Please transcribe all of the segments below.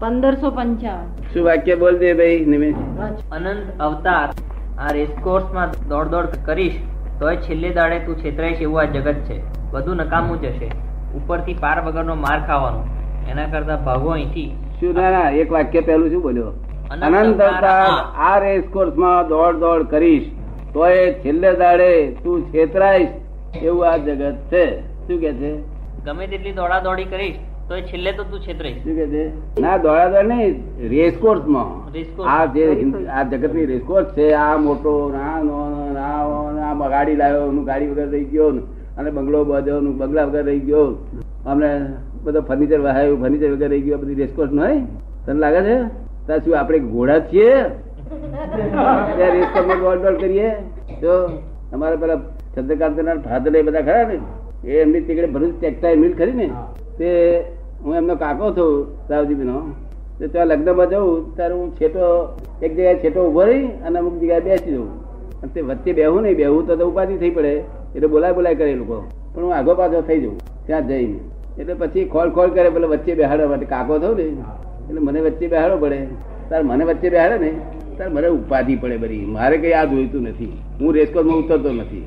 પંદરસો પંચાવન. શું વાક્ય બોલ દે ભાઈ નિમેશ અનંત અવતાર આ રેસકોર્સમાં દોડ દોડ કરીશ તોય છેલ્લે દાડે તું છેતરાઈશ એવું આ જગત છે. બધું નકામું જશે. ઉપરથી પાર વગરનો માર ખાવાનો. એના કરતા ભાગો અહીંથી. શું ના ના એક વાક્ય પહેલું શું બોલ્યો? અનંત અવતાર આ રેસમાં દોડ દોડ કરીશ તોય છેલ્લે દાડે તું છેતરાઈશ એવું આ જગત છે. શું કે છે? ગમે તેટલી દોડા દોડી કરીશ તોય છેલ્લે તો તું છેતરાઈશ શું કે છે? ના દોડા દોડ નહીં રેસકોર્સમાં. આ જે આ જગતની રેસકોર્સ છે આ મોટો ના નો ના નો, ના મ- ગાડી લાવ્યો હું ગાડી વગર રહી ગયો અને બંગલો બાંધ્યો ને, બંગલા વગર રહી ગયો. અમને બધો ફર્નિચર વહાયું ફર્નિચર વગર રહી ગયો બધી રેસકોર્સ નો તને લાગે છે? ત્યાં શું આપણે ઘોડા છીએ? ત્યાં રેસકોર્સમાં દોડ દોડ કરીએ? તો અમારે પેલા ચંદ્રકાંત ફાધર એ બધા ખરા ને? એ એમની તીકડે ભરૂચ ટેક્સટાઇલ મિલ ખરી ને? તે હું એમનો કાકો છું રાવજીબીનો તો ત્યાં લગ્નમાં જાઉં, ત્યારે હું છેટો, એક જગ્યાએ છેટો ઊભો રહી અને અમુક જગ્યાએ બેસી જઉં. અને તે વચ્ચે બેહું નહીં, બેહું તો ઉપાધિ થઈ પડે. એટલે બોલાય બોલાય કરે લોકો. પણ હું આગો પાછો થઈ જઉં, ત્યાં જઈને. એટલે પછી ખોલ ખોલ કરે, પેલો વચ્ચે બેહાડવા માટે કાકો થયો ને, એટલે મને વચ્ચે બેહાડો પડે. તાર મને વચ્ચે બેહાડે ને, તાર મને ઉપાધિ પડે બધી. મારે કઈ આ જોઈતું નથી. હું રેસકોર્સમાં ઉતરતો નથી.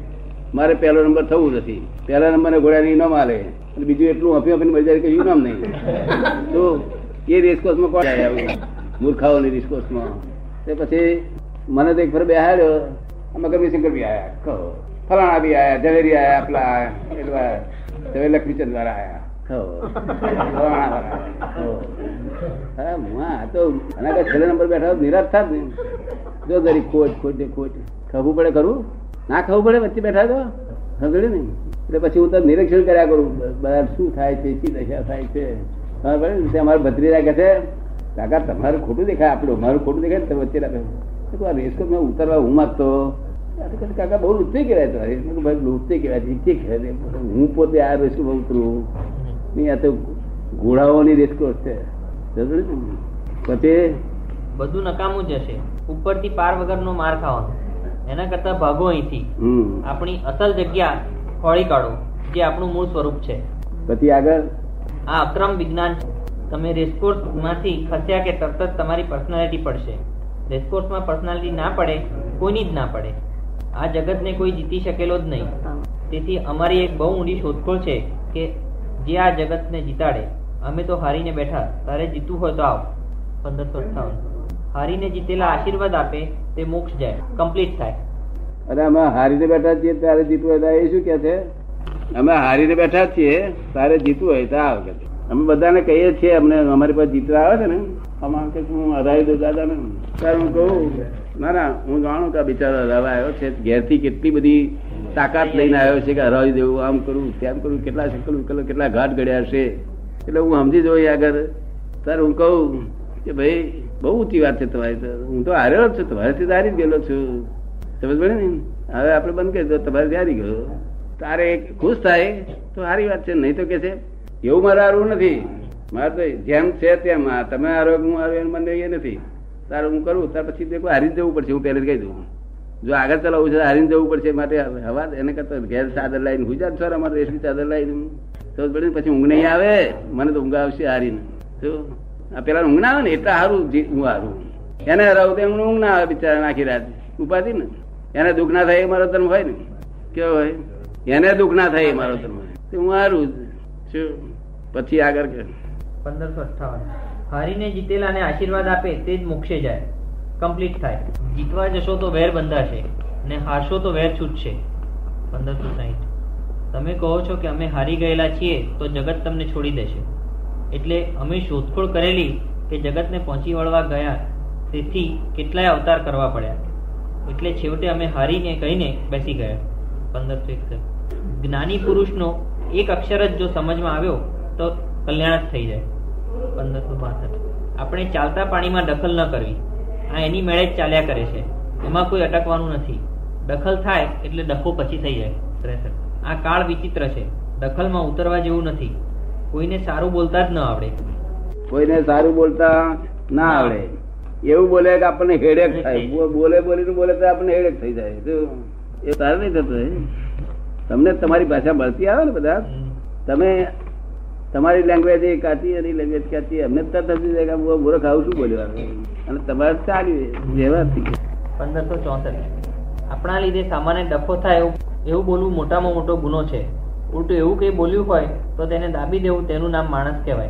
મારે પહેલો નંબર થવું નથી. પહેલા નંબર ઘોડાની ન આલે અને બીજું એટલું હફી હફીને મળી જાય કે નામ નહીં. તો એ રેસકોર્સમાં કોણ જાય આવું? મૂર્ખાઓની રેસકોર્સમાં તે પછી મને તો એક ફર બેહાડ્યો. આમાં ગરમી શંકર બી આયા કહો ફલાણા બી આયા ઝવેરી આયા આપલા એટલા ઝવેર લક્ષ્મીચંદ વાળા આયા કહો ફલાણા વાળા આયા. કહો. હા હું આ તો આના છેલ્લા નંબર બેઠા નિરાશ થાત ને. જો જરી ખોટ ખોટ ખોટ. ખાવું પડે ખરું? ના ખવું પડે વચ્ચે બેઠા તો? સમજ્યું ને એટલે પછી હું તો નિરીક્ષણ કર્યા કરું બધા શું થાય છે શી દશા થાય છે. અમારા ભત્રીજા કહે છે કાકા તમારું ખોટું દેખાય આપણું મારું ખોટું દેખાય ને વચ્ચે રાખે. આ રેસકોટ મેં ઉતરવા હું માગતો. કાકા બહુ લુપ્તે કહેવાય તો. કીધું, ભાઈ લુપ્તે કહેવાય નીચે કહેવાય. હું પોતે આ રેસ્કો બહુ ઉતરું. નહીં આ તો ઘોડાઓની રેસ્કો છે. પછી બધું નકામું જશે ઉપરથી પાર વગરનો માર ખાવાનો. એના કરતા ભાગો અહીંથી. આપણી અસલ જગ્યા ખોળી કાઢો જે આપણું મૂળ સ્વરૂપ છે. પછી આગળ? આ અક્રમ વિજ્ઞાન તમે રેસકોર્સમાંથી ખસ્યા કે તરત જ તમારી પર્સનાલિટી પડશે. રેસકોર્સમાં પર્સનાલિટી ના પડે કોઈની જ ના પડે. આ જગતને કોઈ જીતી શકેલો જ નહીં. તેથી અમારી એક બહુ ઊંડી શોધખોળ છે કે જે આ જગતને જીતાડે. અમે તો હારીને બેઠા તારે જીતવું હોય તો આવ. પંદરસો અઠ્ઠાવન. હારીને જીતેલા આશીર્વાદ આપે, તે મોક્ષ જાય કમ્પ્લીટ થાય. અને અમે હારીને બેઠા છીએ ત્યારે જીતવું હોય એ શું કે છે? અમે હારીને બેઠા છીએ, તારે જીતવું હોય તો આવ કે અમે બધાને કહીએ છીએ, અમને અમારી પાસે જીતવા આવે છે ને. અમારે કે હું હરાવી દઉં દાદા ને ત્યારે હું કહું, ના ના, હું જાણું કે બિચારો હરાવા આવ્યો છે, ઘેરથી કેટલી બધી તાકાત લઈને આવ્યો છે કે હરાવી દેવું, આમ કરું, તેમ કરું, કેટલા શકલ વિકલો કેટલા ઘાટ ગળ્યા છે. એટલે હું સમજી જઉં આગળ. ત્યારે હું કહું કે ભાઈ બહુ ઊંચી વાત છે તમારી તો. હું તો હારેલો છું. તમારાથી હારી જ ગયેલો છું. સમજ પડે ને? હવે આપણે બંધ કરી દો. તમારે હારી ગયો. તારે ખુશ થાય તો સારી વાત છે. નહીં તો કે છે, એવું મારે હારવું નથી. મારે તો જેમ છે તેમ તમે હારો હું હારો એનું મને એ નથી. તારે હું કરું? ત્યાર પછી દેખો હારી જવું પડશે. હું પહેલે જ કહી દઉં. જો આગળ ચલાવવું છે હારીને જવું પડશે માટે હવા એને કરતા ઘેર ચાદર લાવીને ગુજરાત છો અમારે રેશમી ચાદર લાવીને તો પછી ઊંઘ નહીં આવે. મને તો ઊંઘ આવશે હારીને. આ પેલા ઊંઘ ના આવે ને એટલા સારું હું હારું એને હરાવું તો ઊંઘ ના આવે બિચારા નાખી રાત. ઉપાધિ ને. એને દુઃખ ના થાય મારો ધર્મ હોય ને. કેવો હોય? એને દુઃખ ના થાય એ મારો ધર્મ હોય. હું હારું શું? પછી આગળ કે. પંદરસો અઠ્ઠાવન. હારીને જીતેલાને આશીર્વાદ આપે તે જ મોક્ષે જાય. કમ્પ્લીટ થાય. જીતવા જશો તો વેર બંધાશે ને હારશો તો વેર છૂટશે. પંદરસો સાહીઠ. તમે કહો છો કે અમે હારી ગયેલા છીએ તો જગત તમને છોડી દેશે. એટલે અમે શોધખોળ કરેલી કે જગતને પહોંચી વળવા ગયા, તેથી કેટલાય અવતાર કરવા પડ્યા. એટલે છેવટે અમે હારીને કહીને બેસી ગયા. પંદરસો એકસઠ જ્ઞાની પુરુષનો એક અક્ષર જ જો સમજમાં આવ્યો, તો કલ્યાણ જ થઈ જાય. પંદરસો પાસઠ આપણે ચાલતા પાણીમાં દખલ ન કરવી. આ એની મેળે જ ચાલ્યા કરે છે. એમાં કોઈ અટકવાનું નથી. દખલ થાય એટલે ડખો પછી થઈ જાય. ત્રેસઠ આ કાળ વિચિત્ર છે. દખલમાં ઉતરવા જેવું નથી. કોઈને સારું બોલતા જ ન આવડે. કોઈને સારું બોલતા ના આવડે. એવું બોલે કે આપણને હેડેક થાય. બોલે બોલીને બોલે તો આપણને હેડેક થઈ જાય. એ સારું નહીં થતું તમને તમારી ભાષા મળતી આવે ને બધા? તમે તમારી લેંગ્વેજ એ કાચી એની લેંગ્વેજ કાચી. અમને તરત સમજી જાય કે આ મૂર્ખ આવું શું બોલ્યો અને તમારે ચાલ્યું વ્યવહારથી પંદરસો ચોસઠ. આપણા લીધે સામાન્ય ડફો થાય એવું એવું બોલવું મોટામાં મોટો ગુનો છે. ઉલટું એવું કંઈ બોલ્યું હોય તો તેને દાબી દેવું તેનું નામ માણસ કહેવાય.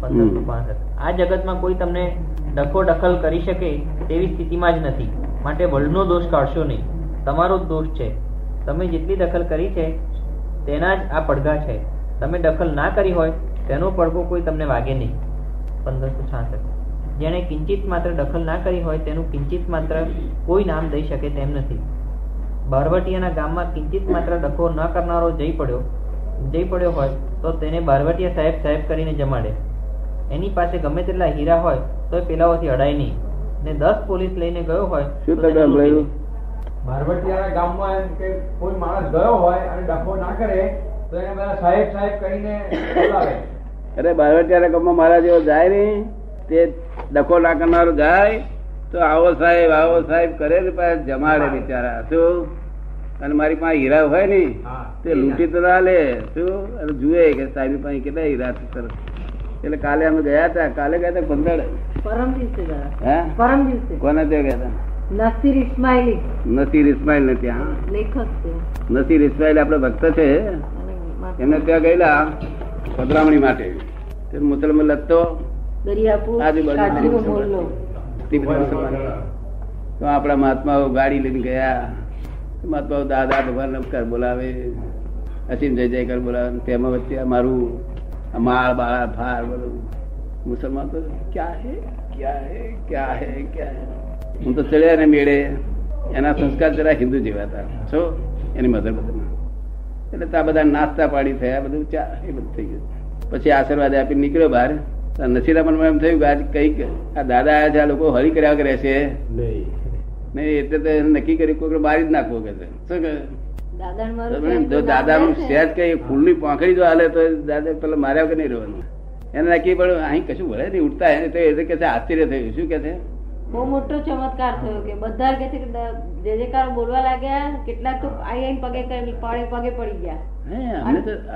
પંદરસો પાસઠ. આ જગતમાં કોઈ તમને ડખો દખલ કરી શકે તેવી સ્થિતિમાં જ નથી. માટે વર્લ્ડનો દોષ કાઢશો નહીં. તમારો જ દોષ છે. તમે જેટલી દખલ કરી છે તેના જ આ પડઘા છે. તમે દખલ ના કરી હોય તેનો પડઘો કોઈ તમને વાગે નહીં. પંદરસો છાસઠ. જેણે કિંચિત માત્ર દખલ ના કરી હોય તેનું કિંચિત માત્ર કોઈ નામ દઈ શકે તેમ નથી. બારવટીયાના ગામમાં કિંચિત માત્ર ડખો ન કરનારો જઈ પડ્યો. જઈ પડ્યો હોય તો તેને બારવટીયા સાહેબ સાહેબ કરીને જમાડે. એની પાસે ગમે તેટલા હીરા હોય તો પેલાઓથી અડાય નહીં. ને દસ પોલીસ લઈને ગયો હોય શું ગામમાં કે કોઈ માણસ ગયો હોય અને ડખો ના કરે તો એને બધા સાહેબ સાહેબ કહીને બોલાવે. અરે બારવટિયાના ગામમાં મારા જેવો જાય નહીં. તે ડખો ના કરનારો જાય. તો આવો સાહેબ આવો સાહેબ કરે ને પાછા જમાડે બિચારા. શું? અને મારી પાસે હીરા હોય ને તે લૂંટી તો ના લે. શું? અને જુએ કે સાહેબ પાસે કેટલા હીરા છે સરસ એટલે કાલે અમે ગયા હતા. કાલે ગયા હતા પંદર પરમ દિવસે હે? પરમ દિવસે. કોને ત્યાં ગયા હતા? નસીર ઇસ્માઇલી. નસીર ઇસ્માઇલ ને ત્યાં. લેખક છે. નસીર ઇસ્માઇલ આપડે ભક્ત છે. એને એમને ત્યાં ગયેલા પધરામણી માટે. તે મુસલમાન લત્તો દરિયાપુર આજુબાજુ. તો આપણા મહાત્માઓ ગાડી લઈને ગયા. મહાત્માઓ દાદા ભગવાન નમસ્કાર બોલાવે, અસીમ જય જયકાર બોલાવે તેમાં વચ્ચે મારું માળ બાળા ફાર બધું. મુસલમાન તો ક્યાં હે ક્યાં હે ક્યાં હે ક્યાં હે? તો ચડ્યા ને મેળે, એના સંસ્કાર જરા હિન્દુ જેવા હતા. છો? એની મધર બધામાં એટલે ત્યાં બધા નાસ્તા પાડી થયા, બધું ચા, એ બધું થઈ ગયું. પછી આશીર્વાદ આપીને નીકળ્યો બહાર. તો મનમાં એમ થયું કે આજ કંઈક આ દાદા આયા છે, આ લોકો હરી કર્યા કરે છે નહીં. એટલે તો નક્કી કર્યું કોઈ મારી જ નાખવો કે શું જો દાદાનું. સહેજ કઈ ફૂલની પાંખડી જો હાલે તો દાદા પેલા માર્યા વગર નહીં રહેવાનું. એને નક્કી પણ અહીં કશું ભલે નહીં ઉઠતા એને. તો એટલે કે આશ્ચર્ય થયું. શું કે છે? બહુ મોટો ચમત્કાર થયો કે બધા કે છે કે જે જે કારો બોલવા લાગ્યા કેટલાક તો આઈ આઈ પગે કરી- પગે પગે પડી ગયા.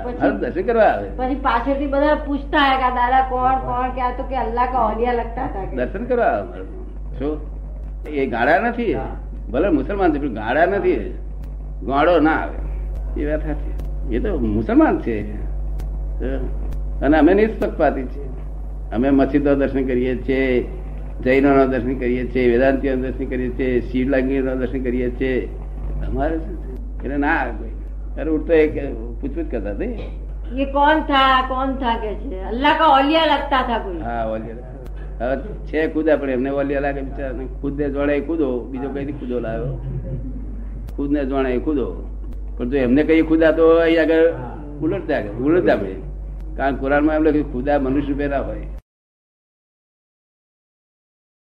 પછી- દર્શન કરવા આવે. પછી પાછળથી બધા પૂછતા કે દાદા કોણ કોણ કે આ તો કે અલ્લાહ કા ઓલિયા લગતા હતા દર્શન કરવા શું? એ ગાડા નથી ભલે મુસલમાન છે પણ ગાડા નથી ગાડો ના આવે એ વાત સાચી એ તો મુસલમાન છે અને અમે નિષ્પક્ષપાતી છીએ અમે મસ્જિદો દર્શન કરીએ છીએ જૈનો દર્શન કરીએ છીએ વેદાંતિઓ દર્શન કરીએ છીએ શિવલાંગી દર્શન કરીએ છીએ અમારે શું છે એટલે ના આવે કોઈ અરે ઉઠતો એક પૂછપૂછ કરતા હતી ये कौन था कौन था કે છે અલ્લાહ કા ઓલિયા લગતા था કોઈ હા ઓલિયા હવે છે કુદા, પણ એમને ઓલિયા લાગે બિચારા ખુદ ને જોડે કૂદો, બીજો કઈ કૂદો લાવ્યો. ખુદ ને જોડે કૂદો. પણ જો એમને કઈ ખુદા તો અહીં આગળ ઉલટતા ઉલટતા પડે કારણ કુરાનમાં એમ લખ્યું ખુદા મનુષ્ય રૂપે હોય.